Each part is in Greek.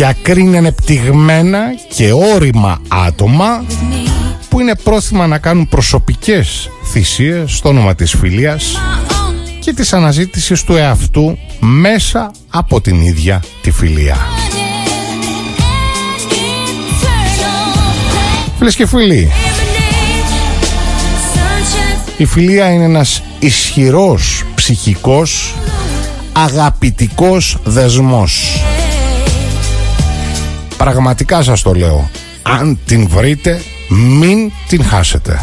διακρίνει πτυγμένα και όρημα άτομα που είναι πρόθυμα να κάνουν προσωπικές θυσίες στο όνομα της φιλίας και της αναζήτησης του εαυτού μέσα από την ίδια τη φιλία. Φίλες και φίλοι, η φιλία είναι ένας ισχυρός ψυχικός αγαπητικός δεσμός Πραγματικά σας το λέω. Αν την βρείτε μην την χάσετε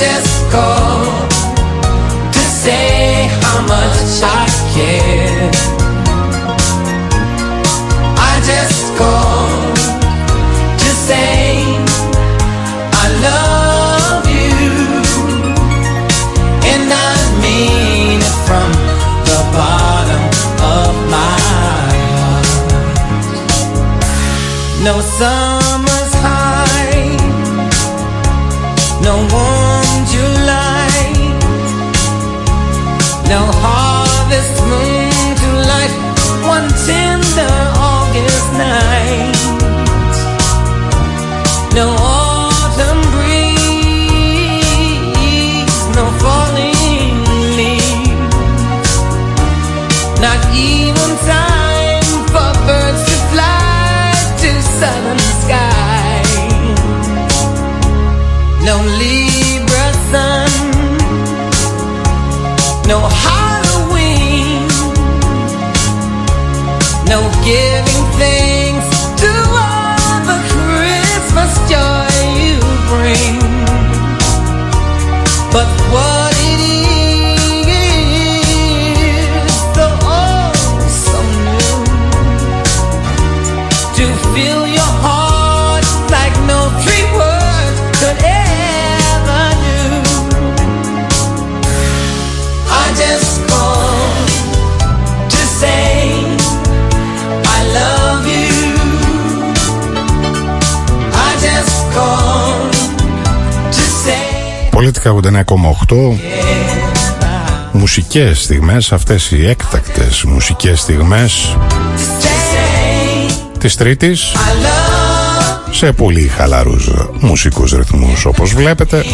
just call to say how much I care. I just call to say I love you, and I mean it from the bottom of my heart. No, some. 89,8 μουσικές στιγμές αυτές οι έκτακτες μουσικές στιγμές της Τρίτης. Σε πολύ χαλαρούς μουσικούς ρυθμούς όπως βλέπετε.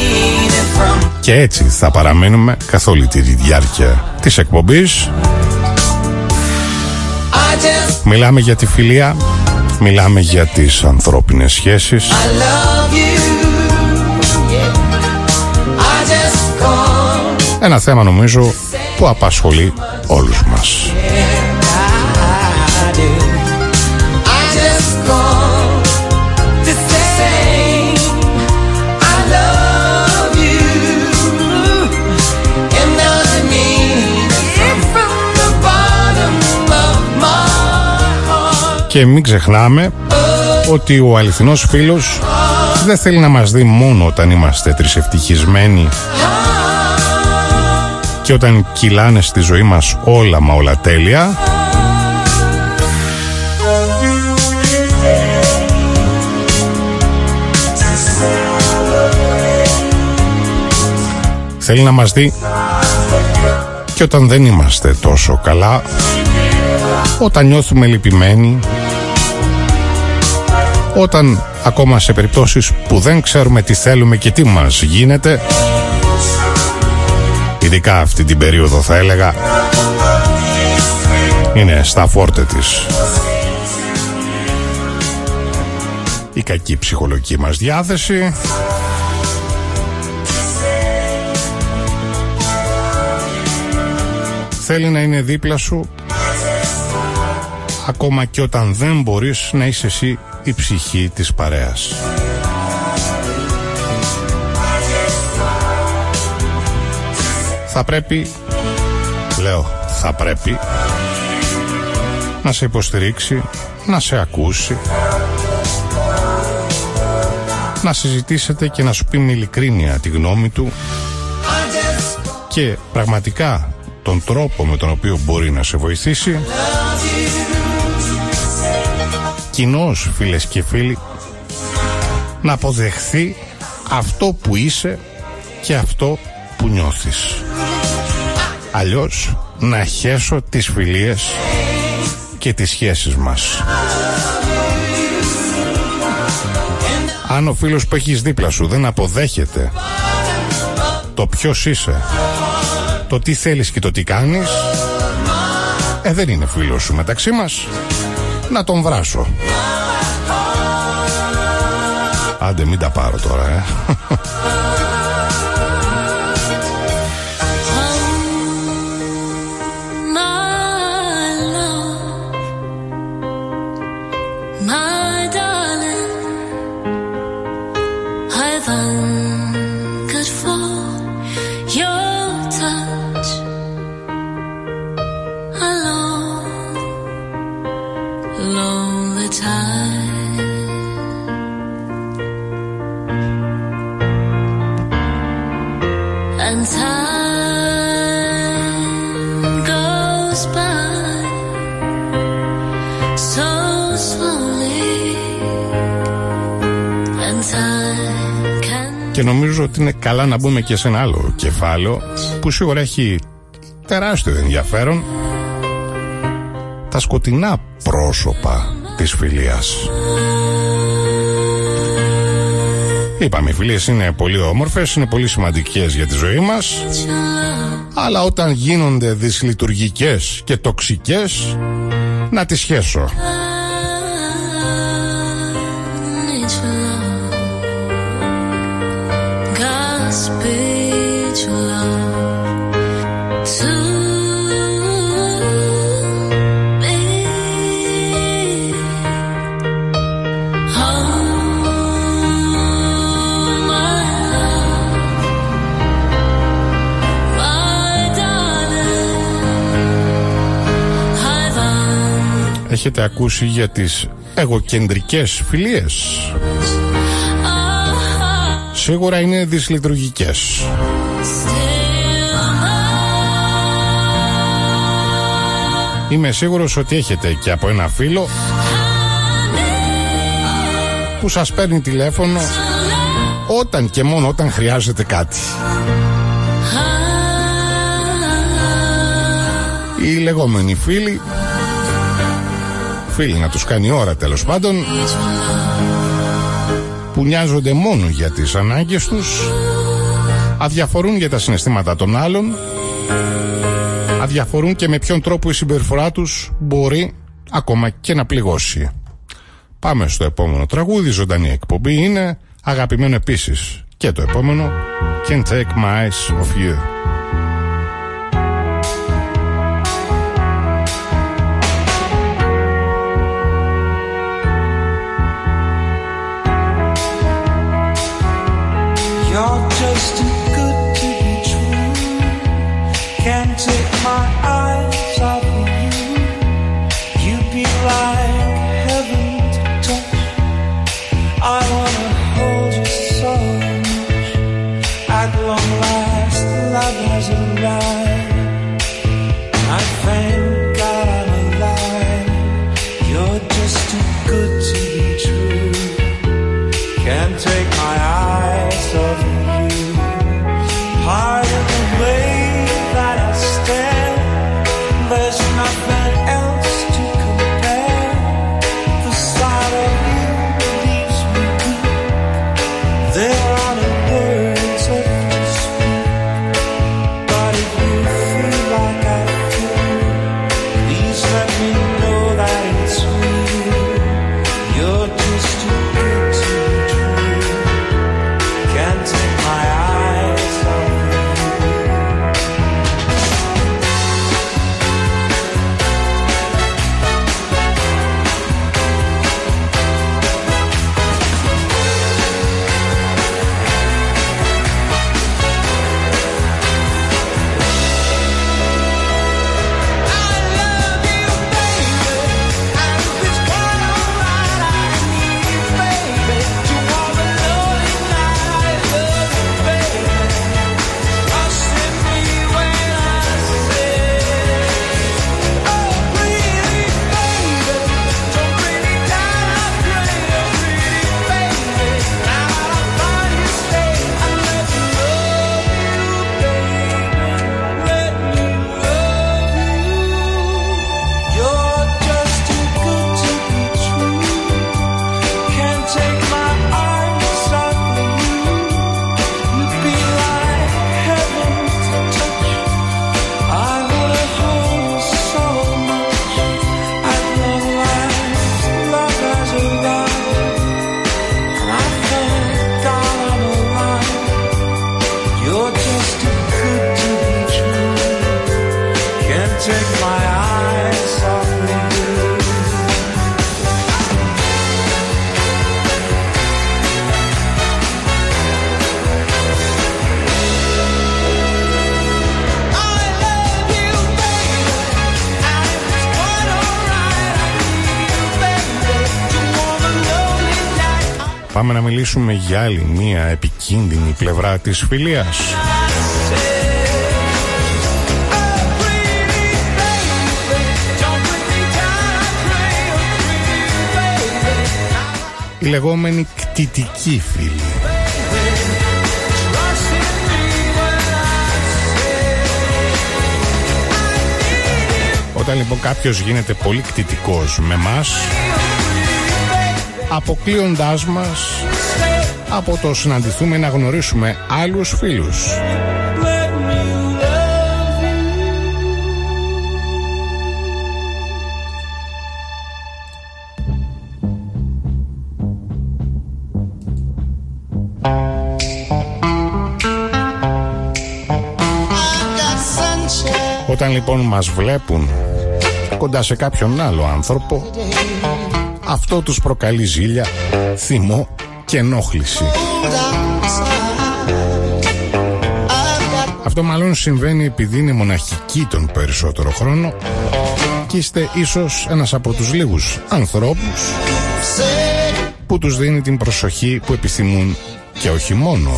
Και έτσι θα παραμένουμε καθ' όλη τη διάρκεια της εκπομπής. Μιλάμε για τη φιλία Μιλάμε για τις ανθρώπινες σχέσεις Ένα θέμα νομίζω που απασχολεί όλους μας. Και μην ξεχνάμε ότι ο αληθινός φίλος δεν θέλει να μας δει μόνο όταν είμαστε τρισευτυχισμένοι και όταν κυλάνε στη ζωή μας όλα μα όλα τέλεια Θέλει να μας δει. Και όταν δεν είμαστε τόσο καλά όταν νιώθουμε λυπημένοι όταν ακόμα σε περιπτώσεις που δεν ξέρουμε τι θέλουμε και τι μας γίνεται ειδικά αυτή την περίοδο θα έλεγα είναι στα φόρτε της η κακή ψυχολογική μας διάθεση θέλει να είναι δίπλα σου ακόμα και όταν δεν μπορείς να είσαι εσύ η ψυχή της παρέας. Θα πρέπει, λέω θα πρέπει, να σε υποστηρίξει, να σε ακούσει, να συζητήσετε και να σου πει με ειλικρίνεια τη γνώμη του και πραγματικά τον τρόπο με τον οποίο μπορεί να σε βοηθήσει. Κοινώς φίλες και φίλοι να αποδεχθεί αυτό που είσαι και αυτό που νιώθεις. Αλλιώς να χέσω τις φιλίες και τις σχέσεις μας. Αν ο φίλος που έχεις δίπλα σου δεν αποδέχεται το ποιος είσαι, το τι θέλεις και το τι κάνεις, ε, δεν είναι φίλος σου μεταξύ μας. Να τον βράσω. Άντε μην τα πάρω τώρα, ε. Νομίζω ότι είναι καλά να μπούμε και σε ένα άλλο κεφάλαιο που σίγουρα έχει τεράστιο ενδιαφέρον τα σκοτεινά πρόσωπα της φιλίας. Είπαμε, οι φιλίες είναι πολύ όμορφες, είναι πολύ σημαντικές για τη ζωή μας αλλά όταν γίνονται δυσλειτουργικές και τοξικές να τις σχέσω. Έχετε ακούσει για τις εγωκεντρικές φιλίες. Σίγουρα είναι δυσλειτουργικές. Είμαι σίγουρος ότι έχετε και από ένα φίλο που σας παίρνει τηλέφωνο όταν και μόνο όταν χρειάζεται κάτι. Οι λεγόμενοι φίλοι φίλοι να τους κάνει ώρα τέλος πάντων που νοιάζονται μόνο για τις ανάγκες τους αδιαφορούν για τα συναισθήματα των άλλων αδιαφορούν και με ποιον τρόπο η συμπεριφορά τους μπορεί ακόμα και να πληγώσει. Πάμε στο επόμενο τραγούδι, ζωντανή εκπομπή είναι αγαπημένο επίσης και το επόμενο Can't Take My Eyes Off You. all just too good to be true. Can't take my eyes. Για άλλη μία επικίνδυνη πλευρά της φιλίας. Η λεγόμενη κτητική φίλη. Όταν λοιπόν κάποιος γίνεται πολύ κτητικός με μας αποκλείοντάς μας από το συναντηθούμε να γνωρίσουμε άλλους φίλους. Όταν λοιπόν μας βλέπουν κοντά σε κάποιον άλλο άνθρωπο αυτό τους προκαλεί ζήλια, θυμό και ενόχληση. Αυτό μάλλον συμβαίνει επειδή είναι μοναχική τον περισσότερο χρόνο και είστε ίσως ένας από τους λίγους ανθρώπους που τους δίνει την προσοχή που επιθυμούν και όχι μόνο.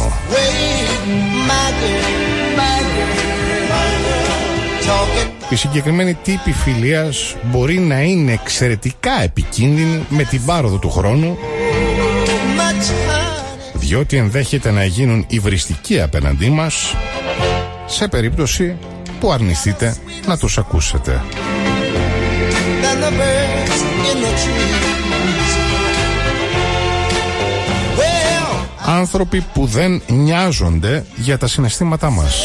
Η συγκεκριμένη τύπη φιλίας μπορεί να είναι εξαιρετικά επικίνδυνη με την πάροδο του χρόνου διότι ενδέχεται να γίνουν υβριστικοί απέναντί μας σε περίπτωση που αρνηθείτε να τους ακούσετε. Άνθρωποι που δεν νοιάζονται για τα συναισθήματά μας.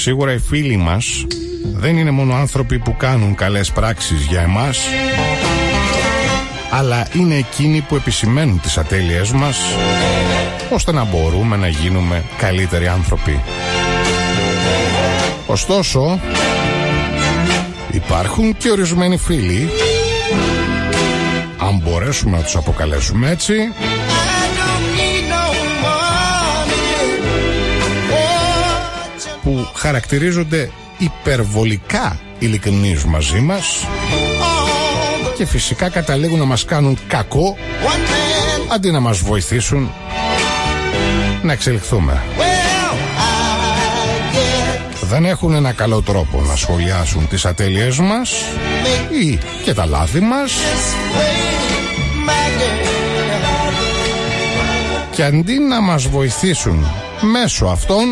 Σίγουρα οι φίλοι μας δεν είναι μόνο άνθρωποι που κάνουν καλές πράξεις για εμάς αλλά είναι εκείνοι που επισημαίνουν τις ατέλειές μας ώστε να μπορούμε να γίνουμε καλύτεροι άνθρωποι. Ωστόσο, υπάρχουν και ορισμένοι φίλοι αν μπορέσουμε να τους αποκαλέσουμε έτσι χαρακτηρίζονται υπερβολικά ειλικρινείς μαζί μας και φυσικά καταλήγουν να μας κάνουν κακό αντί να μας βοηθήσουν να εξελιχθούμε. Δεν έχουν ένα καλό τρόπο να σχολιάσουν τις ατέλειές μας ή και τα λάθη μας και αντί να μας βοηθήσουν μέσω αυτών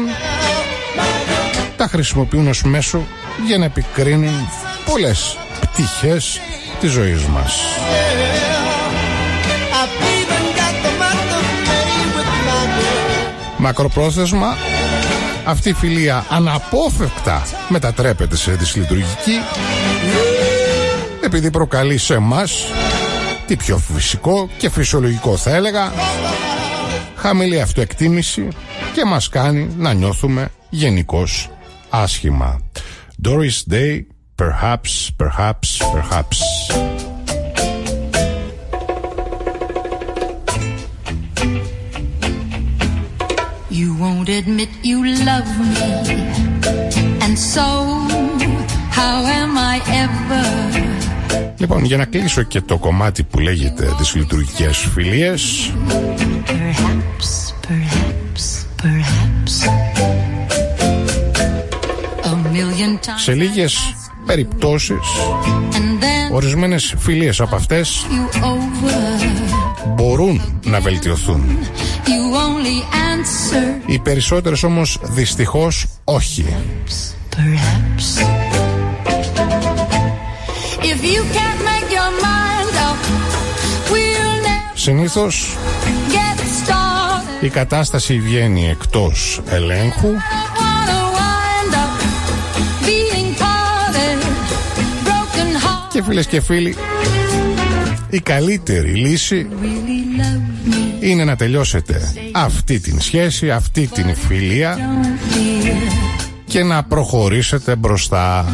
τα χρησιμοποιούν ως μέσο για να επικρίνουν πολλές πτυχές της ζωής μας. Μακροπρόθεσμα αυτή η φιλία αναπόφευκτα μετατρέπεται σε δυσλειτουργική επειδή προκαλεί σε εμάς τι πιο φυσικό και φυσιολογικό θα έλεγα χαμηλή αυτοεκτίμηση και μας κάνει να νιώθουμε γενικώς άσχημα. Doris Day, perhaps, perhaps, perhaps. You won't admit you love me, and so how am I ever? Λοιπόν, για να κλείσω και το κομμάτι που λέγεται τις λειτουργικές φιλίες Perhaps, perhaps, perhaps σε λίγες περιπτώσεις ορισμένες φιλίες από αυτές μπορούν να βελτιωθούν. Οι περισσότερες όμως δυστυχώς όχι. Συνήθως η κατάσταση βγαίνει εκτός ελέγχου Και φίλες και φίλοι Η καλύτερη λύση Είναι να τελειώσετε Αυτή την σχέση Αυτή την φιλία Και να προχωρήσετε μπροστά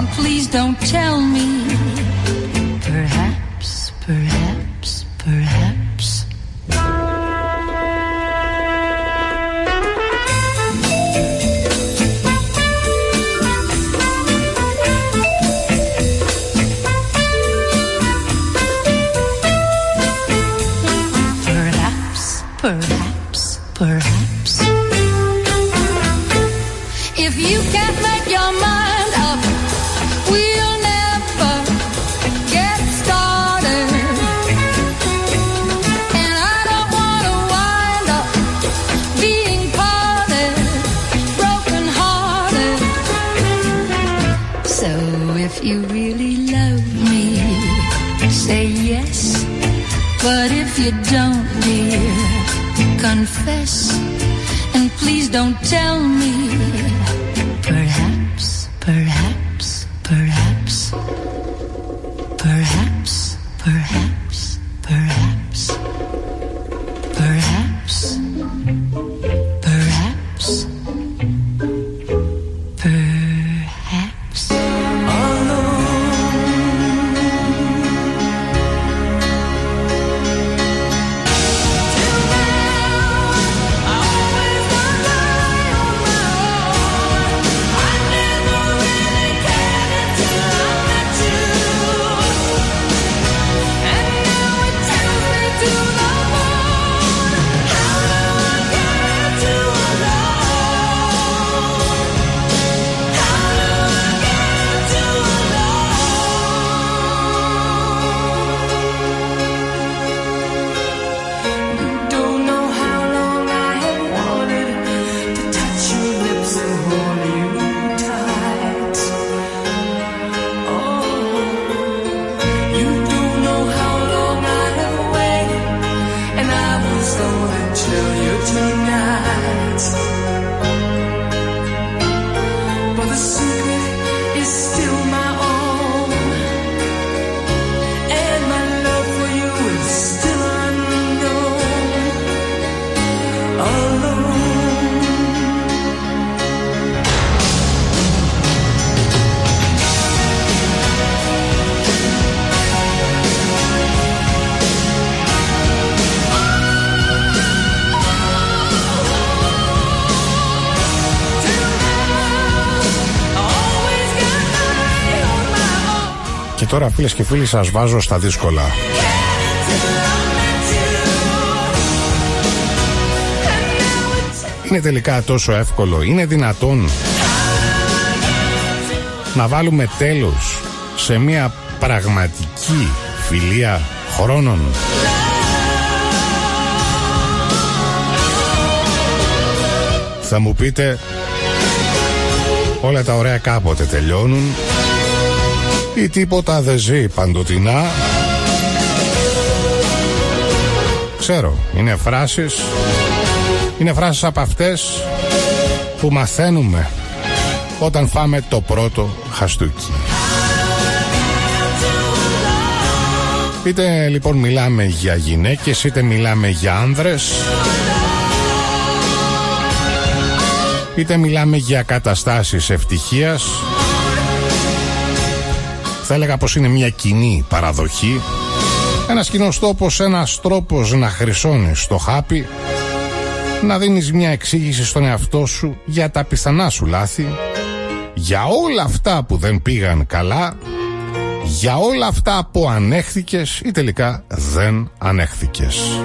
τώρα φίλες και φίλοι σας βάζω στα δύσκολα. Είναι τελικά τόσο εύκολο, είναι δυνατόν να βάλουμε τέλος σε μια πραγματική φιλία χρόνων. Θα μου πείτε όλα τα ωραία κάποτε τελειώνουν ή τίποτα δεν ζει παντοτινά. Ξέρω, είναι φράσεις, είναι φράσεις από αυτές που μαθαίνουμε όταν φάμε το πρώτο χαστούκι. Είτε λοιπόν μιλάμε για γυναίκες, είτε μιλάμε για άνδρες, είτε μιλάμε για καταστάσεις ευτυχίας, θα έλεγα πως είναι μια κοινή παραδοχή ένας κοινός τόπος, ένας τρόπος να χρυσώνεις το χάπι να δίνεις μια εξήγηση στον εαυτό σου για τα πιθανά σου λάθη για όλα αυτά που δεν πήγαν καλά για όλα αυτά που ανέχθηκες ή τελικά δεν ανέχθηκες.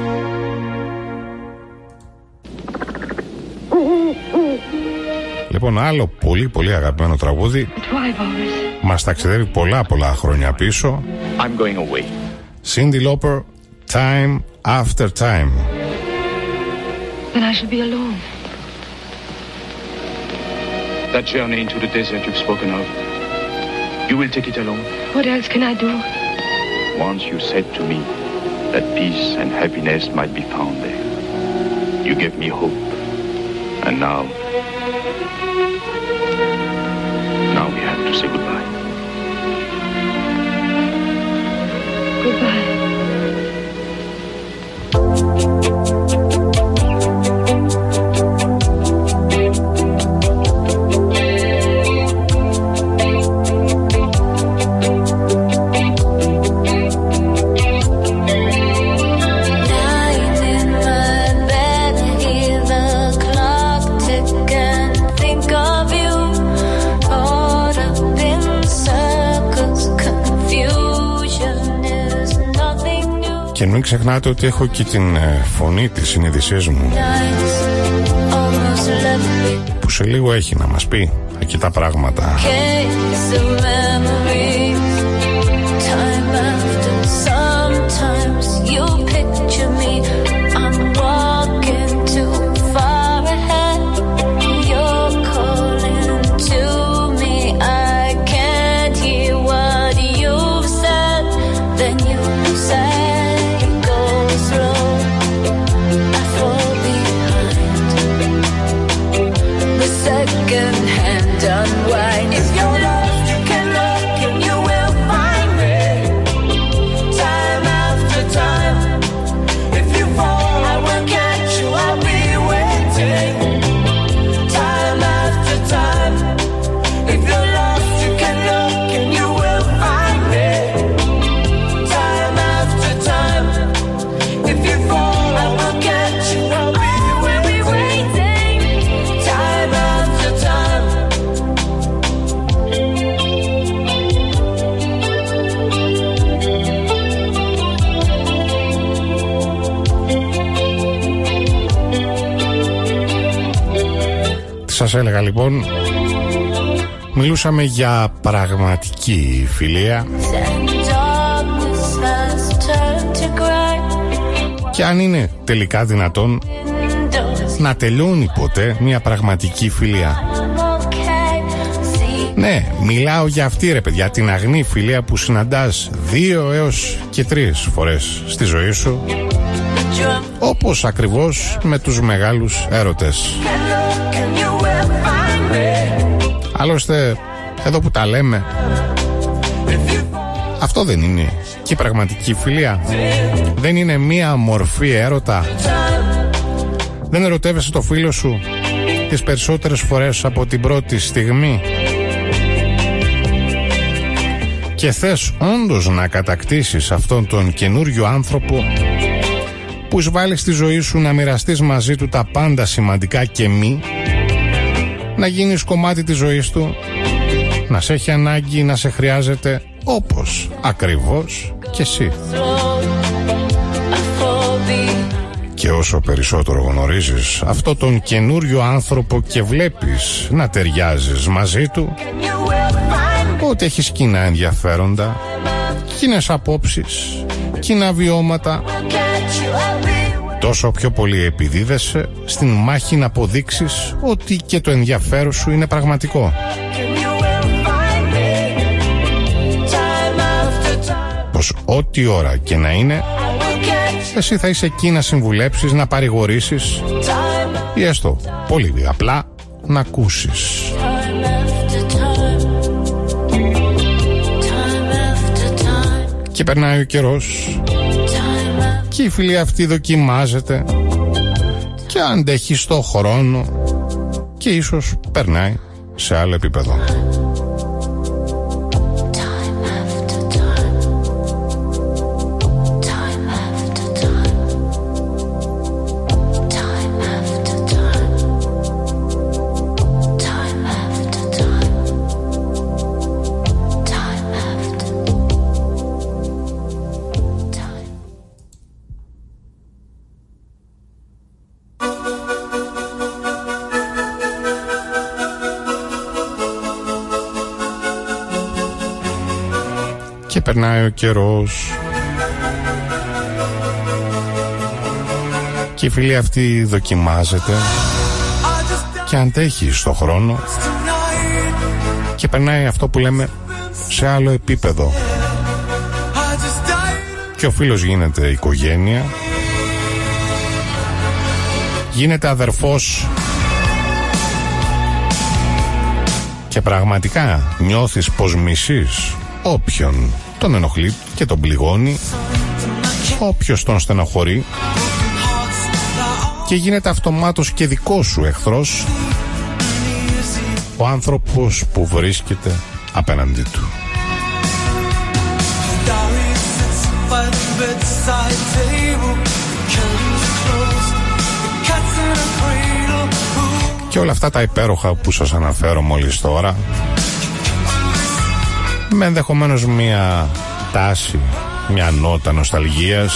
Λοιπόν, άλλο πολύ πολύ αγαπημένο τραγούδι μας ταξιδεύει πολλά πολλά χρόνια πίσω. I'm going away. Cindy Lauper, Time After Time. Then I shall be alone. That journey into the desert you've spoken of, you will take it alone. What else can I do? Once you said to me that peace and happiness might be found there. You gave me hope. And now, to say goodbye. Goodbye. Μην ξεχνάτε ότι έχω και την ε, φωνή της συνειδησίας μου Nights almost left me που σε λίγο έχει να μας πει εκεί τα πράγματα. Λοιπόν, μιλούσαμε για πραγματική φιλία And darkness has turned to gray. και αν είναι τελικά δυνατόν Windows, να τελειώνει ποτέ μια πραγματική φιλία. I'm okay. See, Ναι, μιλάω για αυτή ρε παιδιά, την αγνή φιλία που συναντάς δύο έως και τρεις φορές στη ζωή σου the drum όπως ακριβώς με τους μεγάλους έρωτες. Άλλωστε, εδώ που τα λέμε, αυτό δεν είναι και η πραγματική φιλία. Δεν είναι μία μορφή έρωτα. Δεν ερωτεύεσαι το φίλο σου τις περισσότερες φορές από την πρώτη στιγμή και θες όντως να κατακτήσεις αυτόν τον καινούριο άνθρωπο που εισβάλλει στη ζωή σου να μοιραστείς μαζί του τα πάντα σημαντικά και μη να γίνεις κομμάτι της ζωής του. Να σε έχει ανάγκη να σε χρειάζεται όπως ακριβώς και εσύ. Και όσο περισσότερο γνωρίζεις αυτό τον καινούριο άνθρωπο και βλέπεις να ταιριάζεις μαζί του ότι έχεις κοινά ενδιαφέροντα κοινές απόψεις κοινά βιώματα τόσο πιο πολύ επιδίδεσαι στην μάχη να αποδείξεις ότι και το ενδιαφέρον σου είναι πραγματικό πως ό,τι ώρα και να είναι εσύ θα είσαι εκεί να συμβουλέψεις, να παρηγορήσεις ή έστω πολύ απλά να ακούσεις. Και περνάει ο καιρός και η φιλία αυτή δοκιμάζεται και αντέχει στο χρόνο και ίσως περνάει σε άλλο επίπεδο. Περνάει ο καιρός. Και η φίλη αυτή δοκιμάζεται. Και αντέχει στο χρόνο. Και περνάει αυτό που λέμε σε άλλο επίπεδο. Και ο φίλος γίνεται οικογένεια. Γίνεται αδερφός. Και πραγματικά νιώθεις πως μισείς όποιον τον ενοχλεί και τον πληγώνει. Όποιος τον στενοχωρεί. Και γίνεται αυτομάτως και δικός σου εχθρός. Ο άνθρωπος που βρίσκεται απέναντί του. Και όλα αυτά τα υπέροχα που σας αναφέρω μόλις τώρα με ενδεχομένως μια τάση, μια νότα νοσταλγίας.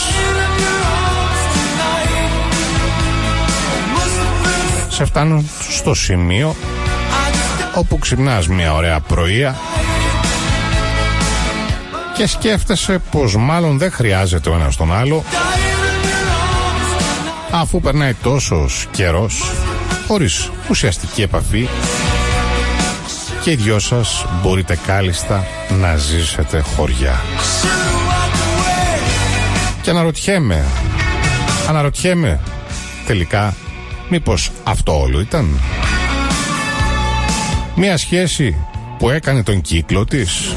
Σε φτάνουν στο σημείο όπου ξυπνάς μια ωραία πρωία και σκέφτεσαι πως μάλλον δεν χρειάζεται ο ένας τον άλλο αφού περνάει τόσος καιρός χωρίς ουσιαστική επαφή και οι δυο σας μπορείτε κάλλιστα να ζήσετε χωριά. Και αναρωτιέμαι, αναρωτιέμαι τελικά μήπως αυτό όλο ήταν; Μία σχέση που έκανε τον κύκλο της.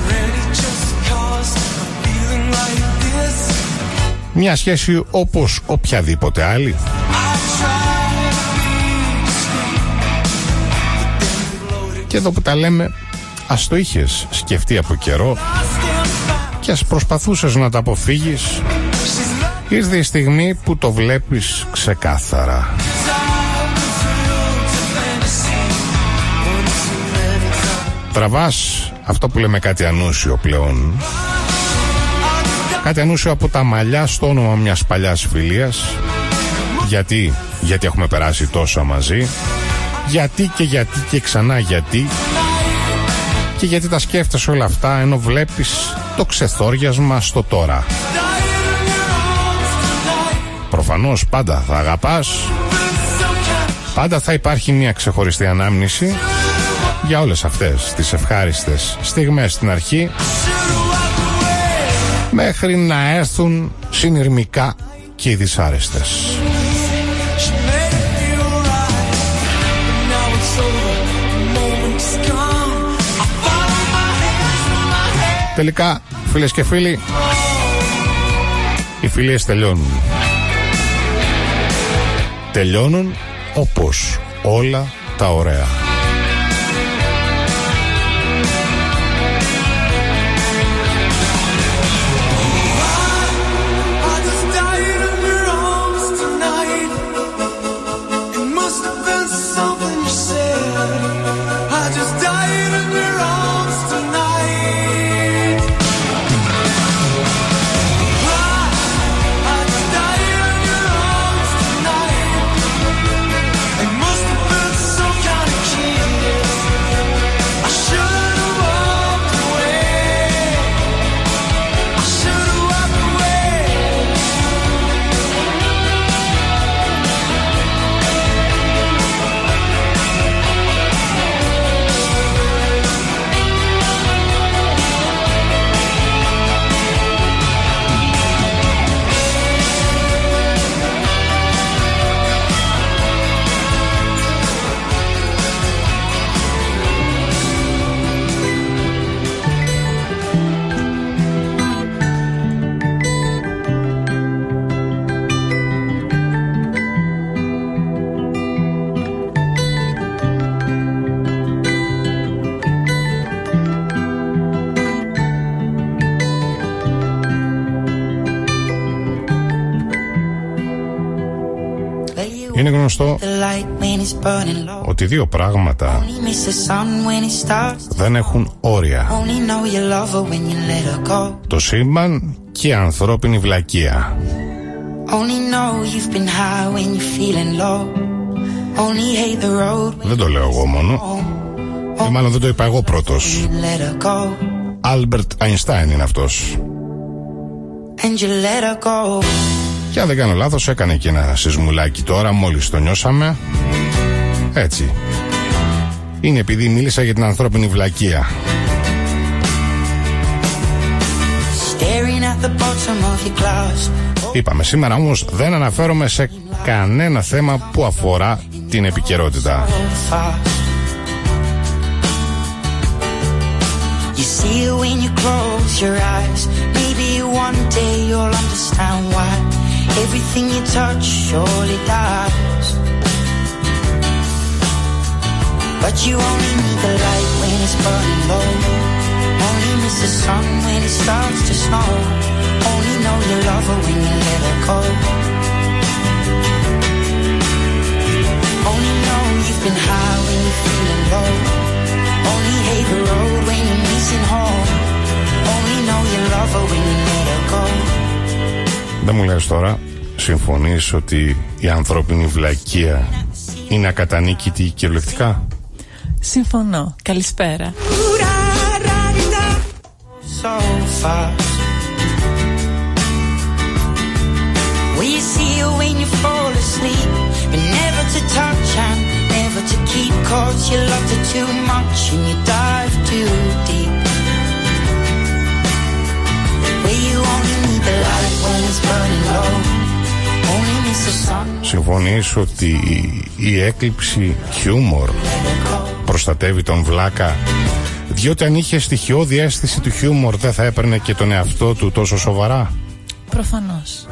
Μια σχέση όπως οποιαδήποτε άλλη. Και εδώ που τα λέμε, ας το είχες σκεφτεί από καιρό και ας προσπαθούσες να τα αποφύγεις, ήρθε η στιγμή που το βλέπεις ξεκάθαρα. Τραβάς αυτό που λέμε κάτι ανούσιο πλέον. Κάτι ανούσιο από τα μαλλιά στο όνομα μιας παλιάς φιλίας. Γιατί, γιατί έχουμε περάσει τόσα μαζί γιατί και γιατί και ξανά γιατί και γιατί τα σκέφτεσαι όλα αυτά ενώ βλέπεις το ξεθόριασμα στο τώρα. Προφανώς πάντα θα αγαπάς, πάντα θα υπάρχει μια ξεχωριστή ανάμνηση για όλες αυτές τις ευχάριστες στιγμές στην αρχή μέχρι να έρθουν συνειρμικά και οι δυσάρεστες. Τελικά, φίλες και φίλοι, οι φιλίες τελειώνουν. τελειώνουν όπως όλα τα ωραία. Ότι δύο πράγματα δεν έχουν όρια. Το σύμπαν και η ανθρώπινη βλακεία. Δεν το λέω εγώ μόνο. Ε, μάλλον δεν το είπα εγώ πρώτος. Αλμπερτ Αϊνστάιν είναι αυτός. Και αν δεν κάνω λάθος έκανε και ένα σεισμουλάκι τώρα μόλις το νιώσαμε. Έτσι. Είναι επειδή μίλησα για την ανθρώπινη βλακεία. Staring at the bottom of your glass. Είπαμε σήμερα όμως δεν αναφέρομαι σε κανένα θέμα που αφορά την επικαιρότητα. So fast. You see it when you close your eyes. Maybe one day you'll understand why everything you touch surely dies. But you only need the light when it's burning low. Only miss the sun when it starts to snow. Only know you love her when you let her go. Only know you've been high when you're feeling low. Only hate the road when you're missing home. Only know you love her when you let her go. Δεν μου λες τώρα συμφωνείς ότι η ανθρώπινη βλακεία είναι ακατανίκητη κυριολεκτικά; Συμφωνώ. Καλησπέρα. Συμφωνείς ότι η έκλειψη χιούμορ προστατεύει τον βλάκα; Διότι αν είχε στοιχειώδη αίσθηση του χιούμορ δεν θα έπαιρνε και τον εαυτό του τόσο σοβαρά; Προφανώς.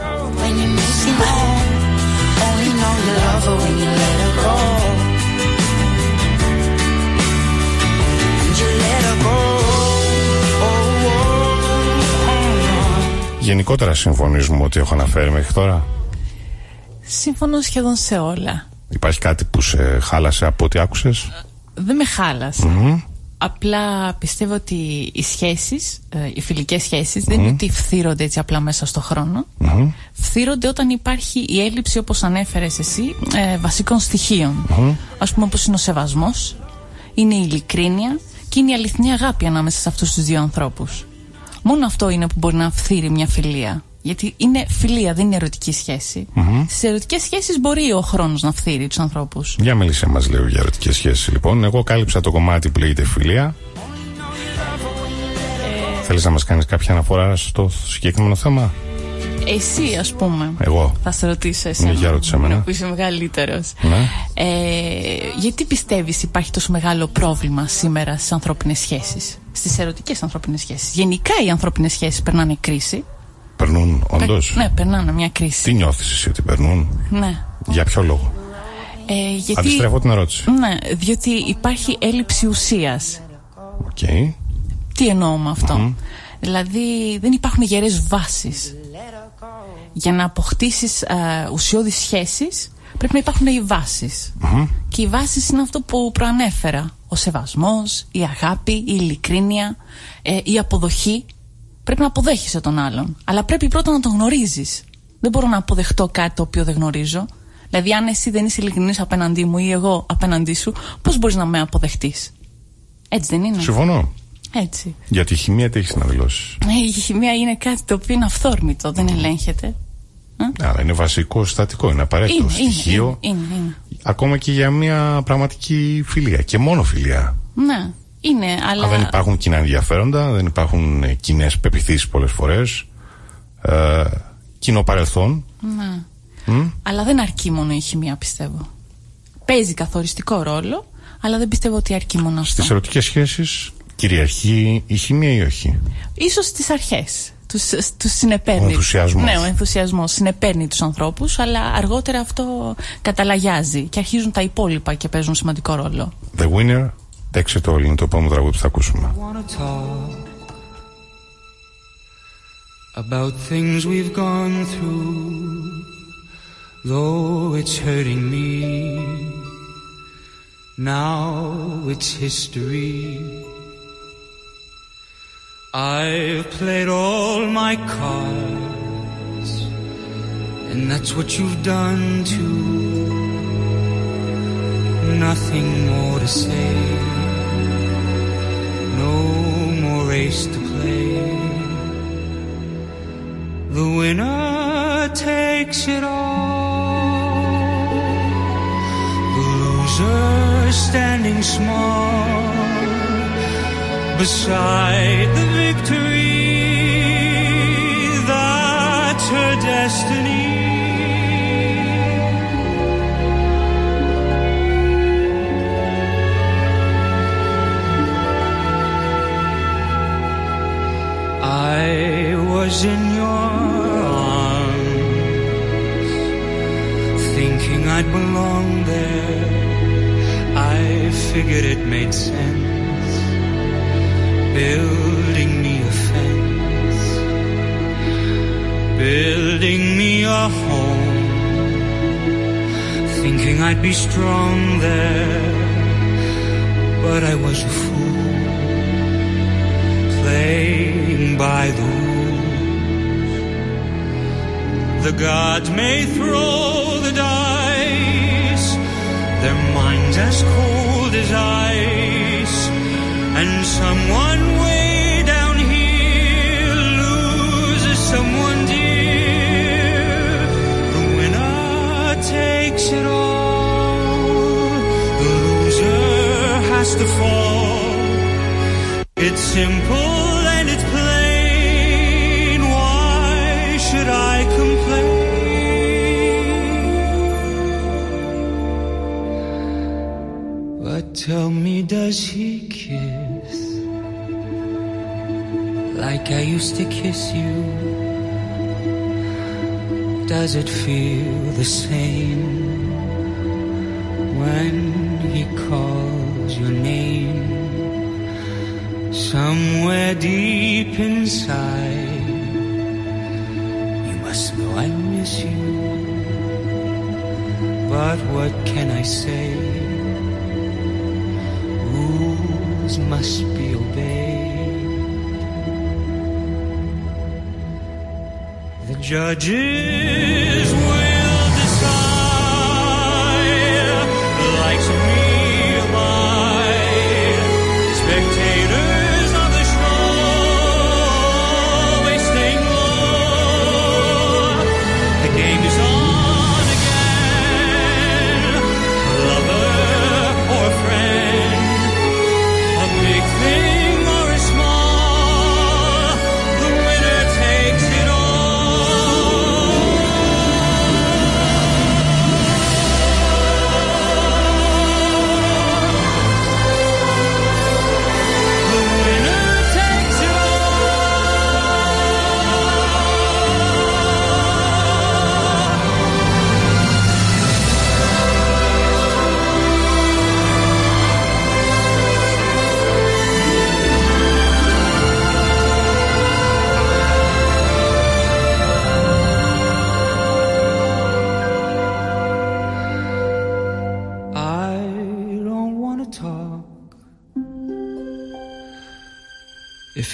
Γενικότερα συμφωνείς μου ότι έχω αναφέρει μέχρι τώρα; Συμφωνώ σχεδόν σε όλα. Υπάρχει κάτι που σε χάλασε από ό,τι άκουσες; Δεν με χάλασε. Απλά πιστεύω ότι οι σχέσεις, ε, οι φιλικές σχέσεις δεν είναι ότι φθύρονται έτσι απλά μέσα στο χρόνο. Φθύρονται όταν υπάρχει η έλλειψη όπως ανέφερες εσύ ε, βασικών στοιχείων. Ας πούμε όπως είναι ο σεβασμός, είναι η ειλικρίνεια και είναι η αληθινή αγάπη ανάμεσα σε αυτούς τους δύο ανθρώπους. Μόνο αυτό είναι που μπορεί να φθύρει μια φιλία. Γιατί είναι φιλία, δεν είναι ερωτική σχέση. Στις ερωτικές σχέσεις μπορεί ο χρόνος να φθύρει τους ανθρώπους. Για μίλησε μας λίγο για ερωτικές σχέσεις λοιπόν. Εγώ κάλυψα το κομμάτι που λέγεται φιλία. Θέλεις να μας κάνεις κάποια αναφορά στο συγκεκριμένο θέμα; Εσύ, ας πούμε. Εγώ. Θα σε ρωτήσω εσένα. Ναι, για ρώτησε εμένα. Που είσαι μεγαλύτερος. Ναι. Ε, γιατί πιστεύεις υπάρχει τόσο μεγάλο πρόβλημα σήμερα στις ανθρώπινες σχέσεις, στις ερωτικές ανθρώπινες σχέσεις. Γενικά οι ανθρώπινες σχέσεις περνάνε κρίση. Περνούν όντως. Ναι, περνάνε μια κρίση. Τι νιώθεις εσύ ότι περνούν; Ναι. Για ποιο λόγο; Ε, γιατί, Αντιστρέφω την ερώτηση. Ναι, διότι υπάρχει έλλειψη ουσίας. Οκ. Τι εννοώ με αυτό; Δηλαδή δεν υπάρχουν γερές βάσεις. Για να αποκτήσεις ε, ουσιώδεις σχέσεις πρέπει να υπάρχουν οι βάσεις. Και οι βάσεις είναι αυτό που προανέφερα. Ο σεβασμός, η αγάπη, η ειλικρίνεια, ε, η αποδοχή. Πρέπει να αποδέχεσαι τον άλλον. Αλλά πρέπει πρώτα να τον γνωρίζεις. Δεν μπορώ να αποδεχτώ κάτι το οποίο δεν γνωρίζω. Δηλαδή αν εσύ δεν είσαι ειλικρινής απέναντί μου ή εγώ απέναντί σου, πώς μπορείς να με αποδεχτείς; Έτσι δεν είναι; Συμφωνώ. Έτσι. Για τη χημεία τι έχεις να δηλώσεις; Ε, Η χημεία είναι κάτι το οποίο είναι αυθόρμητο, δεν ελέγχεται. Αλλά είναι βασικό συστατικό, είναι απαραίτητο Είναι, είναι, στοιχείο. είναι, είναι, είναι. Ακόμα και για μια πραγματική φιλία. Και μόνο φιλία. Ναι, είναι, αλλά. Αν δεν υπάρχουν κοινά ενδιαφέροντα, δεν υπάρχουν κοινές πεπιθήσεις πολλές φορές. Ε, κοινό παρελθόν. Ναι. Αλλά δεν αρκεί μόνο η χημεία, πιστεύω. Παίζει καθοριστικό ρόλο, αλλά δεν πιστεύω ότι αρκεί μόνο αυτό. Στι ερωτικές σχέσεις κυριαρχεί η χημεία ή όχι; Ίσως στις αρχές. Τους, τους συνεπέρνει. Ο ενθουσιασμός. Ναι, ο ενθουσιασμός συνεπέρνει τους ανθρώπους, αλλά αργότερα αυτό καταλαγιάζει και αρχίζουν τα υπόλοιπα και παίζουν σημαντικό ρόλο. The winner takes it all είναι το επόμενο τραγούδι που θα ακούσουμε. wanna talk about things we've gone through, though it's hurting me. Now it's history. I've played all my cards, and that's what you've done too. Nothing more to say no more race to play. The winner takes it all. The loser standing small beside the victory. That's her destiny. I was in your arms, thinking I'd belong there. I figured it made sense, building me a fence, building me a home, thinking I'd be strong there. But I was a fool playing by the rules. The gods may throw the dice, their minds as cold as ice, and someone way down here loses someone dear. The winner takes it all, the loser has to fall. It's simple used to kiss you? Does it feel the same when he calls your name? Somewhere deep inside, you must know I miss you. But what can I say? já.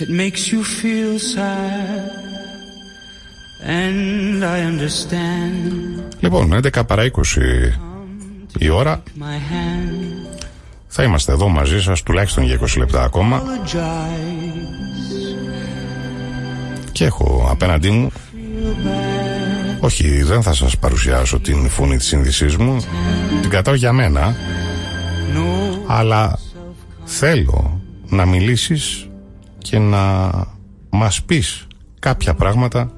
If it makes you feel sad, and I understand. Λοιπόν, 11 παρά 20 η ώρα. my hand, Θα είμαστε εδώ μαζί σας τουλάχιστον για 20 λεπτά ακόμα. Apologize, και έχω απέναντί μου όχι δεν θα σας παρουσιάσω την φωνή της σύνδεσής μου. Την κρατάω για μένα. No, αλλά θέλω να μιλήσεις και να μας πεις κάποια πράγματα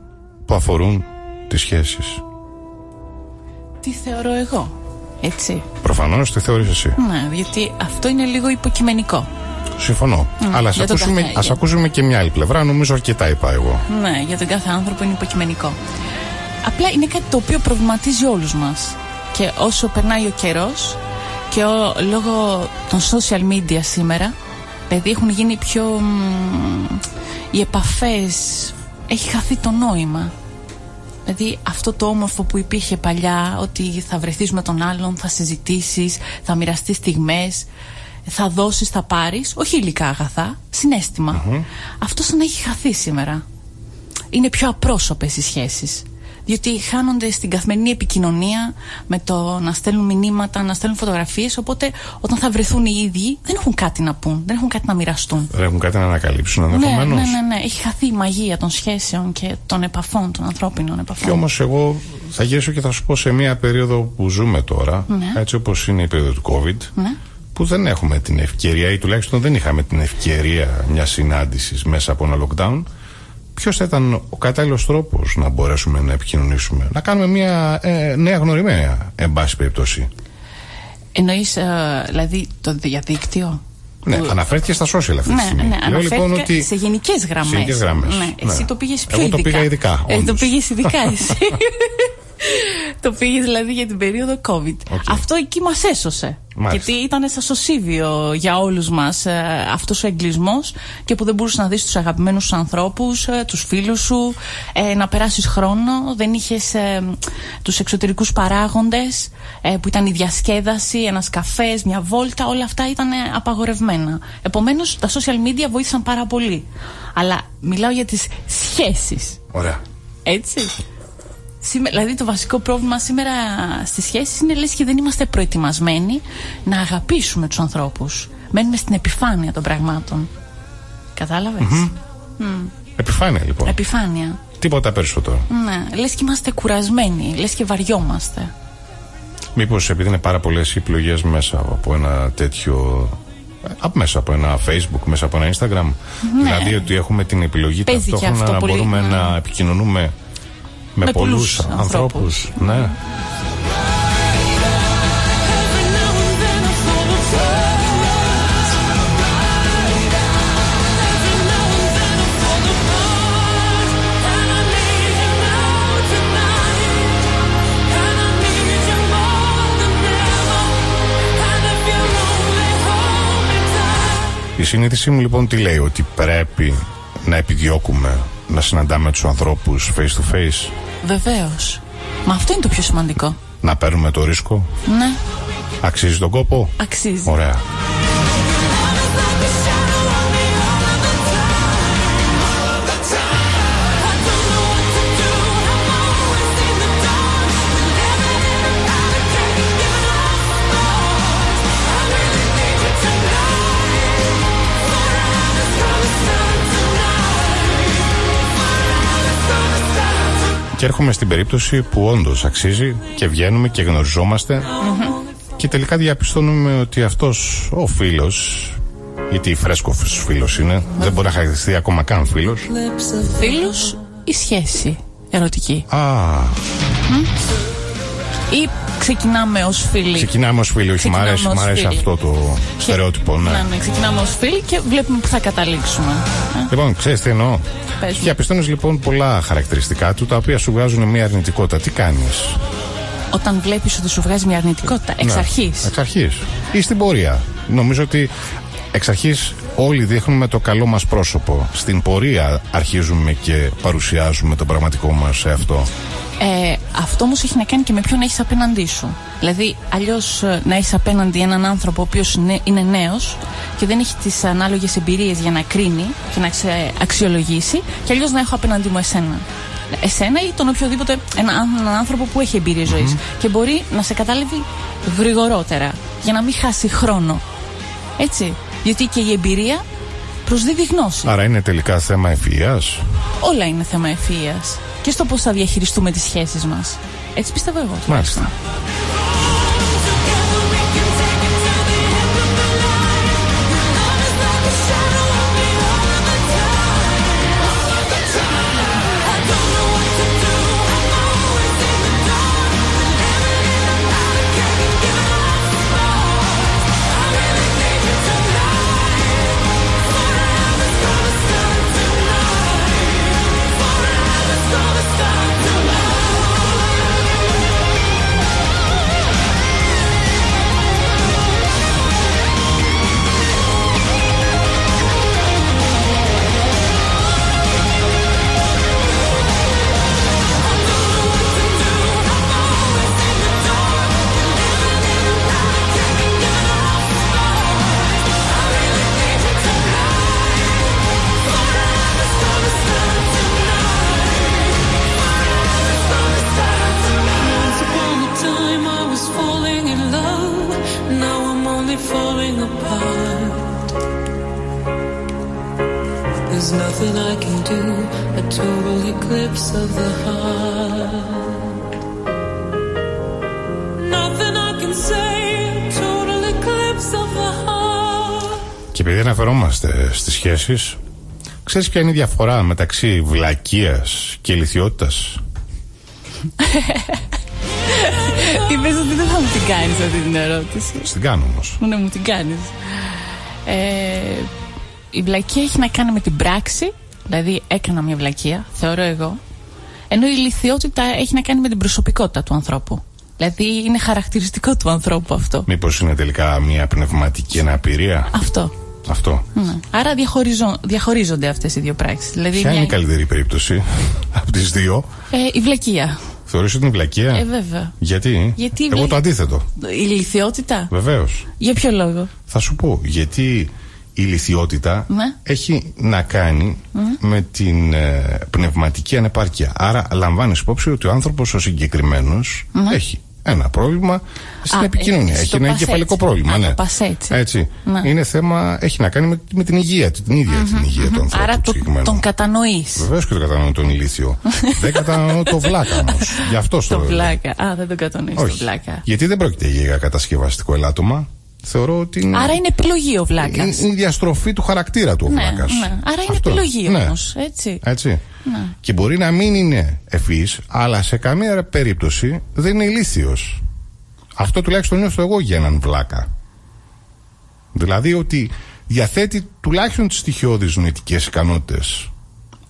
που αφορούν τις σχέσεις Τι θεωρώ εγώ. Έτσι; προφανώς τι θεωρείς εσύ Ναι, γιατί αυτό είναι λίγο υποκειμενικό. συμφωνώ αλλά ας για τον ακούσουμε, καθένα, ας για- ακούσουμε και μια άλλη πλευρά νομίζω αρκετά είπα εγώ Ναι, για τον κάθε άνθρωπο είναι υποκειμενικό. Απλά είναι κάτι το οποίο προβληματίζει όλους μας. Και όσο περνάει ο καιρός και ο, λόγω των social media σήμερα, δηλαδή έχουν γίνει πιο... μ, οι επαφές, έχει χαθεί το νόημα. Δηλαδή αυτό το όμορφο που υπήρχε παλιά, ότι θα βρεθείς με τον άλλον, θα συζητήσεις, θα μοιραστείς στιγμές, θα δώσεις, θα πάρεις, όχι υλικά αγαθά, συναίσθημα. Αυτό σαν να έχει χαθεί σήμερα. Είναι πιο απρόσωπες οι σχέσεις. Διότι χάνονται στην καθημερινή επικοινωνία με το να στέλνουν μηνύματα, να στέλνουν φωτογραφίες, οπότε όταν θα βρεθούν οι ίδιοι δεν έχουν κάτι να πούν, δεν έχουν κάτι να μοιραστούν. δεν έχουν κάτι να ανακαλύψουν Ναι, ενδεχομένως. ναι, ναι, ναι. Έχει χαθεί η μαγεία των σχέσεων και των επαφών, των ανθρώπινων επαφών. Και όμως εγώ θα γυρίσω και θα σου πω σε μια περίοδο που ζούμε τώρα, Ναι. έτσι όπως είναι η περίοδο του COVID, Ναι. που δεν έχουμε την ευκαιρία ή τουλάχιστον δεν είχαμε την ευκαιρία μιας συνάντησης μέσα από ένα lockdown. Ποιος θα ήταν ο κατάλληλος τρόπος να μπορέσουμε να επικοινωνήσουμε, να κάνουμε μια ε, νέα γνωριμία, εν πάση περιπτώσει. Εννοείς, ε, δηλαδή, το διαδίκτυο. Ναι, Που- αναφέρθηκε στα social αυτή τη Ναι, στιγμή. ναι, Λέω αναφέρθηκα λοιπόν ότι. σε γενικές γραμμές. Σε γενικές γραμμές, Ναι, εσύ ναι. το πήγες πιο Εγώ το ειδικά. πήγα ειδικά, Ε, το όντως. πήγες ειδικά εσύ. το πήγες δηλαδή για την περίοδο COVID. OK. Αυτό εκεί μας έσωσε. Μάλιστα. Γιατί ήταν σαν σωσίβιο για όλους μας αυτός ο εγκλισμός και που δεν μπορούσες να δεις τους αγαπημένους σου ανθρώπους, τους φίλους σου, ε, να περάσεις χρόνο. Δεν είχες ε, τους εξωτερικούς παράγοντες που ήταν η διασκέδαση, ένας καφές, μια βόλτα. Όλα αυτά ήταν ε, απαγορευμένα. Επομένως, τα social media βοήθησαν πάρα πολύ. Αλλά μιλάω για τις σχέσεις. Ωραία. Έτσι. Σήμερα, δηλαδή το βασικό πρόβλημα σήμερα στις σχέσεις είναι λες και δεν είμαστε προετοιμασμένοι να αγαπήσουμε τους ανθρώπους. Μένουμε στην επιφάνεια των πραγμάτων. Κατάλαβες; Επιφάνεια λοιπόν. Επιφάνεια. Τίποτα περισσότερο. Ναι. Λες και είμαστε κουρασμένοι. Λες και βαριόμαστε. Μήπως επειδή είναι πάρα πολλές επιλογές μέσα από ένα τέτοιο. α, Μέσα από ένα Facebook, μέσα από ένα Instagram. Δηλαδή ότι έχουμε την επιλογή Ναι. Παίζει και ταυτόχρονα αυτό να πολύ, μπορούμε ναι. να επικοινωνούμε με, Με πολλούς πολλούς ανθρώπους. ανθρώπους. Ναι. Η συνείδησή μου λοιπόν τι λέει, ότι πρέπει να επιδιώκουμε να συναντάμε τους ανθρώπους face to face, Βεβαίως. Μα αυτό είναι το πιο σημαντικό. να παίρνουμε το ρίσκο, Ναι. αξίζει τον κόπο; Αξίζει. Ωραία. Και έρχομαι στην περίπτωση που όντως αξίζει και βγαίνουμε και γνωριζόμαστε και τελικά διαπιστώνουμε ότι αυτός ο φίλος, γιατί φρέσκος φίλος είναι, δεν μπορεί να χαρακτηριστεί ακόμα καν φίλος. Φίλους ή σχέση ερωτική; Α, Ή ξεκινάμε ως φίλοι. ξεκινάμε ως φίλοι, όχι, μ' Ξεκινάμε αρέσει, ως μ' αρέσει φίλοι. αυτό το Και- στερεότυπο, ναι. Ναι, ναι, ξεκινάμε ως φίλοι και βλέπουμε που θα καταλήξουμε. Ε, Λοιπόν, ξέρεις τι εννοώ. Πες μου. Διαπιστώνεις λοιπόν πολλά χαρακτηριστικά του τα οποία σου βγάζουν μια αρνητικότητα. Τι κάνεις; Όταν βλέπεις ότι σου βγάζει μια αρνητικότητα εξ Ναι, αρχής. Εξ αρχής. Ή στην πορεία. Νομίζω ότι εξ αρχής όλοι δείχνουμε το καλό μας πρόσωπο. Στην πορεία αρχίζουμε και παρουσιάζουμε το πραγματικό μας εαυτό. Ε, αυτό όμως έχει να κάνει και με ποιον έχεις απέναντί σου. Δηλαδή, αλλιώς να έχεις απέναντι έναν άνθρωπο ο οποίος είναι νέος και δεν έχει τις ανάλογες εμπειρίες για να κρίνει και να ξε- αξιολογήσει, και αλλιώς να έχω απέναντί μου εσένα. Εσένα ή τον οποιοδήποτε έναν, έναν άνθρωπο που έχει εμπειρία ζωής και μπορεί να σε κατάλαβει γρηγορότερα για να μην χάσει χρόνο. Έτσι. Γιατί και η εμπειρία προσδίδει γνώση. Άρα είναι τελικά θέμα ευφυΐας. Όλα είναι θέμα ευφυΐας. Και στο πώς θα διαχειριστούμε τις σχέσεις μας. Έτσι πιστεύω εγώ. Μάλιστα. Σχέσεις, ξέρεις ποια είναι η διαφορά μεταξύ βλακείας και ηλικιότητας; Είπες ότι δεν θα μου την κάνεις αυτή την ερώτηση. Στην κάνω όμως. Ναι, μου την κάνεις. Ε, η βλακεία έχει να κάνει με την πράξη, δηλαδή έκανα μια βλακεία, θεωρώ εγώ, ενώ η ηλικιότητα έχει να κάνει με την προσωπικότητα του ανθρώπου. Δηλαδή είναι χαρακτηριστικό του ανθρώπου αυτό. Μήπως είναι τελικά μια πνευματική αναπηρία; Αυτό. Αυτό. Ναι. Άρα διαχωριζο, διαχωρίζονται αυτές οι δύο πράξεις. Δηλαδή Ποια είναι μια- η καλύτερη περίπτωση από τις δύο; ε, η βλακεία. Θεωρείς ότι είναι βλακεία; Ε, βέβαια. Γιατί; Γιατί η Εγώ βλα- το αντίθετο. Η ηλικιότητα. Βεβαίως. Για ποιο λόγο; Θα σου πω. Γιατί η λυθιότητα Ναι. έχει να κάνει με την ε, πνευματική ανεπάρκεια. Άρα λαμβάνεις υπόψη ότι ο άνθρωπος ο συγκεκριμένος Ναι. έχει ένα πρόβλημα στην Α, επικοινωνία. ε, έχει στο ένα πας εγκεφαλικό έτσι. πρόβλημα. Α, ναι. το πας έτσι. Ναι. Είναι θέμα, έχει να κάνει με, με την υγεία του, την ίδια την υγεία του ανθρώπου. Άρα του το, συγκεκριμένου. τον κατανοείς. Βεβαίως και το κατανοώ τον ηλίθιο. Δεν κατανοώ το βλάκα όμως. Γι' αυτό στο Το λέω. πλάκα. Α, δεν τον κατανοείς το Όχι. πλάκα. Γιατί δεν πρόκειται για κατασκευαστικό ελάττωμα; Θεωρώ ότι είναι, Άρα είναι επιλογή ο βλάκας. είναι η διαστροφή του χαρακτήρα του ο Ναι, βλάκας. ναι. Άρα είναι Αυτό. επιλογή Ναι. όμως, έτσι. Έτσι. Και μπορεί να μην είναι ευφύς, αλλά σε καμία περίπτωση δεν είναι ηλίθιος. Αυτό τουλάχιστον νιώθω εγώ για έναν βλάκα. Δηλαδή ότι διαθέτει τουλάχιστον τις στοιχειώδεις νοητικές ικανότητες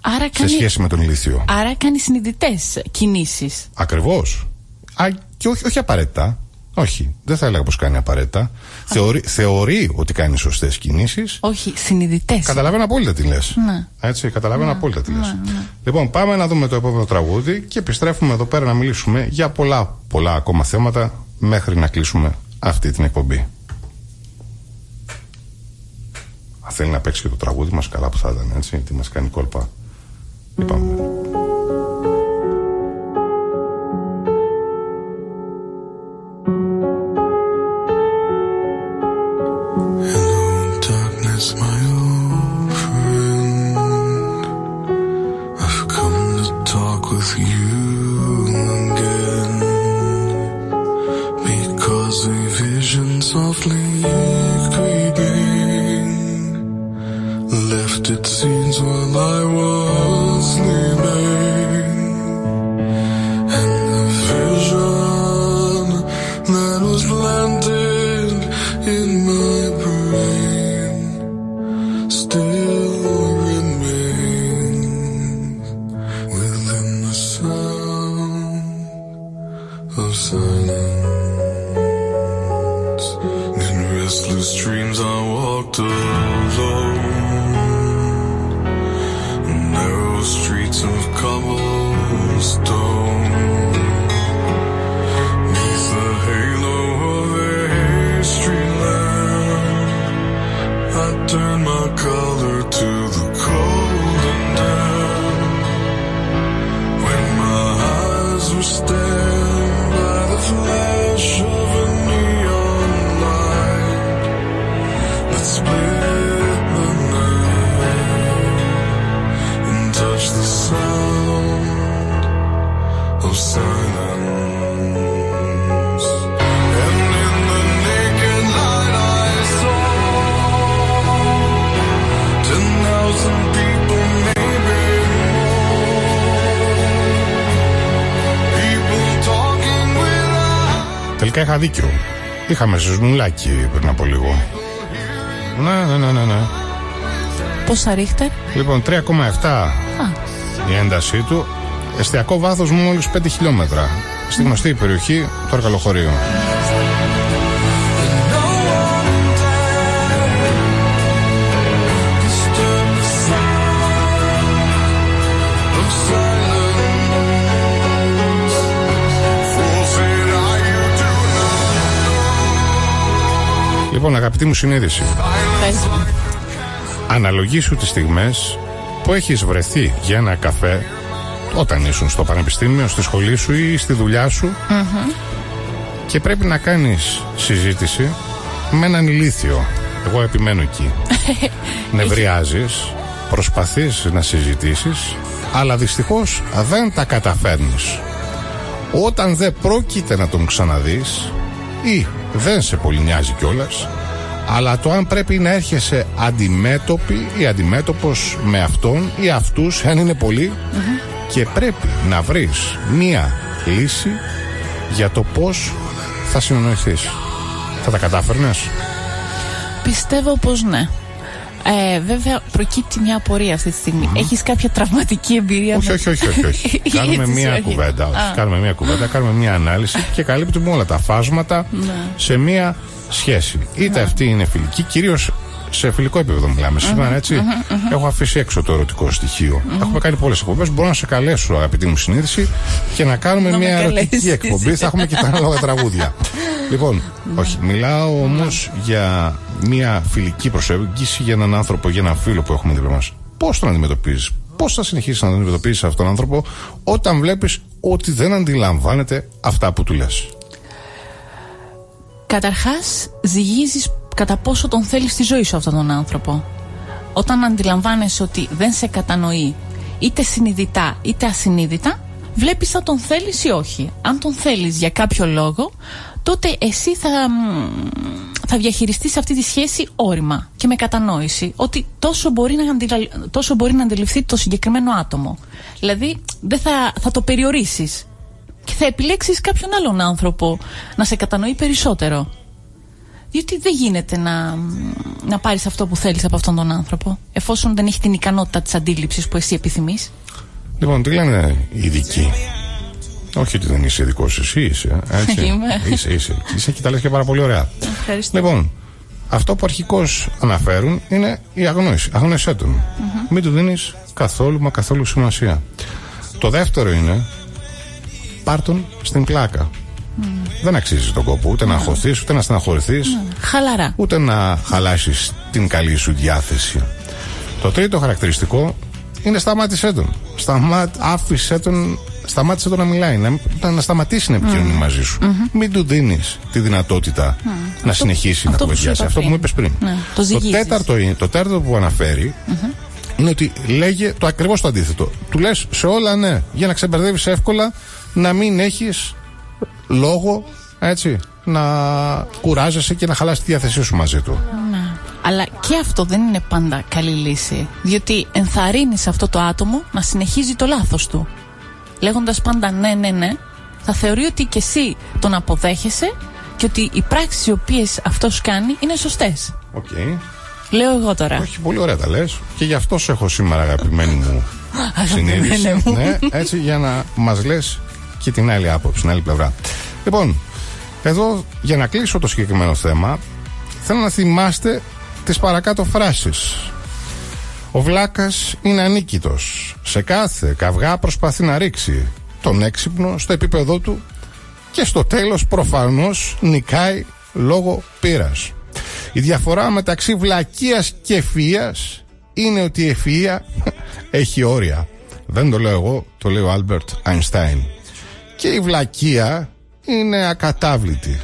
Άρα σε κάνει, σχέση με τον ηλίθιο. άρα κάνει συνειδητές κινήσεις. Ακριβώς. Α, και όχι, όχι απαραίτητα. Όχι, δεν θα έλεγα πως κάνει απαραίτητα. Θεωρεί, θεωρεί ότι κάνει σωστές κινήσεις. Όχι, συνειδητές. Καταλαβαίνω απόλυτα τι λες. Ναι. Έτσι, καταλαβαίνω απόλυτα τι λες. Λοιπόν, πάμε να δούμε το επόμενο τραγούδι και επιστρέφουμε εδώ πέρα να μιλήσουμε για πολλά, πολλά ακόμα θέματα μέχρι να κλείσουμε αυτή την εκπομπή. Αν θέλει να παίξει και το τραγούδι μας, καλά που θα ήταν, έτσι, τι μας κάνει κόλπα. Είπαμε. Left its scenes while I είχα δίκιο. Είχαμε ζεσμουλάκι πριν από λίγο. Ναι, ναι, ναι, ναι. ναι. Πόσα ρίχτερ; Λοιπόν, 3,7 η έντασή του. Εστιακό βάθος μόλις 5 χιλιόμετρα. Στη γνωστή περιοχή του Αρκαλοχωρίου. Not Λοιπόν, αγαπητή μου συνείδηση, Πες μου. αναλογήσου τις στιγμές που έχεις βρεθεί για ένα καφέ όταν ήσουν στο πανεπιστήμιο, στη σχολή σου ή στη δουλειά σου και πρέπει να κάνεις συζήτηση με έναν ηλίθιο. Εγώ επιμένω εκεί. Νευριάζεις, προσπαθείς να συζητήσεις, αλλά δυστυχώς δεν τα καταφέρνεις. Όταν δεν πρόκειται να τον ξαναδείς ή δεν σε πολύ νοιάζει κιόλας, αλλά το αν πρέπει να έρχεσαι αντιμέτωπη ή αντιμέτωπος με αυτόν ή αυτούς, αν είναι πολλοί, και πρέπει να βρεις μία λύση για το πώς θα συνεννοηθείς. Θα τα κατάφερνες; Πιστεύω πως ναι. Ε, βέβαια, προκύπτει μια απορία αυτή τη στιγμή. Έχεις κάποια τραυματική εμπειρία. Όχι, με- όχι, όχι, όχι, όχι. Έτσι, κάνουμε μία όχι. κουβέντα. όχι. Α. Κάνουμε μία κουβέντα, κάνουμε μία ανάλυση και καλύπτουμε όλα τα φάσματα Ναι. σε μία σχέση. Είτε αυτή είναι φιλική, κυρίως σε φιλικό επίπεδο μιλάμε σήμερα, έτσι. Έχω αφήσει έξω το ερωτικό στοιχείο. Έχουμε κάνει πολλές εκπομπές. Μπορώ να σε καλέσω, αγαπητή μου συνείδηση, και να κάνουμε Να με μία ερωτική καλέσεις. εκπομπή. Θα έχουμε και τα ανάλογα τραγούδια. λοιπόν, όχι, μιλάω όμως για μία φιλική προσέγγιση για έναν άνθρωπο, για έναν φίλο που έχουμε δίπλα μας. Πώς τον αντιμετωπίζεις, Πώς θα συνεχίσεις να τον αντιμετωπίζεις αυτόν τον άνθρωπο όταν βλέπεις ότι δεν αντιλαμβάνεται αυτά που του λες; Καταρχάς, ζυγίζεις κατά πόσο τον θέλεις στη ζωή σου αυτόν τον άνθρωπο. Όταν αντιλαμβάνεσαι ότι δεν σε κατανοεί, είτε συνειδητά είτε ασυνείδητα, βλέπεις αν τον θέλεις ή όχι. Αν τον θέλεις για κάποιο λόγο, τότε εσύ θα, μ, θα διαχειριστείς αυτή τη σχέση όρημα και με κατανόηση ότι τόσο μπορεί να, αντιλα- τόσο μπορεί να αντιληφθεί το συγκεκριμένο άτομο. Δηλαδή, δεν θα, θα το περιορίσεις και θα επιλέξεις κάποιον άλλον άνθρωπο να σε κατανοεί περισσότερο. Διότι δεν γίνεται να, να πάρεις αυτό που θέλεις από αυτόν τον άνθρωπο εφόσον δεν έχει την ικανότητα της αντίληψης που εσύ επιθυμείς. Λοιπόν, τι λένε οι ειδικοί; Όχι ότι δεν είσαι ειδικός, εσύ είσαι. Έτσι. Είμαι. Είσαι, είσαι. Είσαι και τα λες και πάρα πολύ ωραία. Ευχαριστώ. Λοιπόν, αυτό που αρχικώς αναφέρουν είναι η αγνόηση. Αγνόησέ τον. Μην του δίνεις καθόλου μα καθόλου σημασία. Το δεύτερο είναι πάρ τον στην πλάκα. Δεν αξίζει τον κόπο ούτε να αγχωθεί, ούτε να στεναχωρηθείς, Χαλαρά. ούτε να χαλάσεις την καλή σου διάθεση. Το τρίτο χαρακτηριστικό είναι σταμάτησέ τον. Σταμά... Άφησέ τον. Σταμάτησε τον να μιλάει, να, να- να σταματήσει να επικοινωνεί μαζί σου. Μην του δίνεις τη δυνατότητα να συνεχίσει αυτό να που σου κουβεντιάσει. είπα Αυτό που μου είπες πριν. Ναι, το το, ζυγίζεις. τέταρτο, είναι- το τέταρτο που αναφέρει είναι ότι λέγε το ακριβώς το αντίθετο. Του λες σε όλα ναι, για να ξεμπερδεύεις εύκολα, να μην έχεις λόγο έτσι, να κουράζεσαι και να χαλάσει τη διάθεσή σου μαζί του. Ναι. Αλλά και αυτό δεν είναι πάντα καλή λύση. Διότι ενθαρρύνεις αυτό το άτομο να συνεχίζει το λάθος του. Λέγοντας πάντα ναι, ναι, ναι, θα θεωρεί ότι και εσύ τον αποδέχεσαι και ότι οι πράξεις οι οποίες αυτός κάνει είναι σωστές. Οκ. Λέω εγώ τώρα. Όχι, πολύ ωραία τα λες. Και γι' αυτός σε έχω σήμερα, αγαπημένη μου συνείδηση. Αγαπημένε μου. ναι, έτσι για να μας λες και την άλλη άποψη, την άλλη πλευρά. Λοιπόν, εδώ για να κλείσω το συγκεκριμένο θέμα, θέλω να θυμάστε τις παρακάτω φράσεις. Ο Βλάκας είναι ανίκητος. Σε κάθε καυγά προσπαθεί να ρίξει τον έξυπνο στο επίπεδό του και στο τέλος προφανώς νικάει λόγω πείρας. Η διαφορά μεταξύ βλακείας και ευφυΐας είναι ότι η ευφυΐα έχει όρια. Δεν το λέω εγώ, το λέει ο Άλμπερτ Αϊνστάιν. Και η βλακεία είναι ακατάβλητη.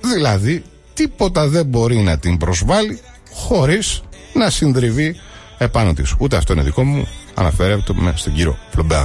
Δηλαδή, τίποτα δεν μπορεί να την προσβάλλει χωρίς να συντριβεί επάνω της. Ούτε αυτό είναι δικό μου, αναφέρεται με στον κύριο Φλομπέρ.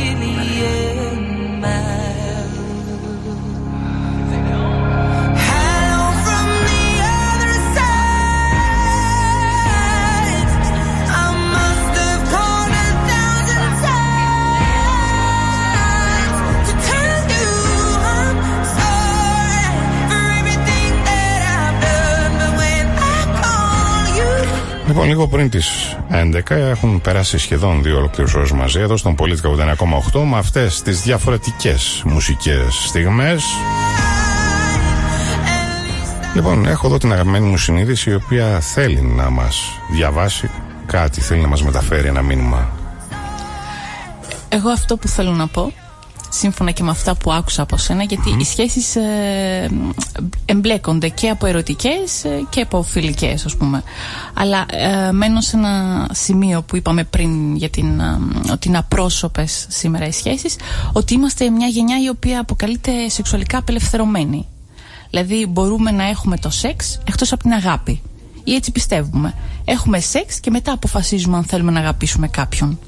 Λοιπόν, λίγο πριν τις 11 έχουν περάσει σχεδόν δύο ολοκλήρου ώρες μαζί εδώ στον Πολίτη 89,8 με αυτές τις διαφορετικές μουσικές στιγμές. Λοιπόν, έχω εδώ την αγαπημένη μου συνείδηση η οποία θέλει να μας διαβάσει κάτι, θέλει να μας μεταφέρει ένα μήνυμα. Εγώ αυτό που θέλω να πω, σύμφωνα και με αυτά που άκουσα από σένα, γιατί οι σχέσεις ε, εμπλέκονται και από ερωτικές ε, και από φιλικές, ας πούμε. Αλλά ε, μένω σε ένα σημείο που είπαμε πριν για την, ε, ότι είναι απρόσωπες σήμερα οι σχέσεις, ότι είμαστε μια γενιά η οποία αποκαλείται σεξουαλικά απελευθερωμένη. Δηλαδή μπορούμε να έχουμε το σεξ εκτός από την αγάπη. Ή έτσι πιστεύουμε. Έχουμε σεξ και μετά αποφασίζουμε αν θέλουμε να αγαπήσουμε κάποιον.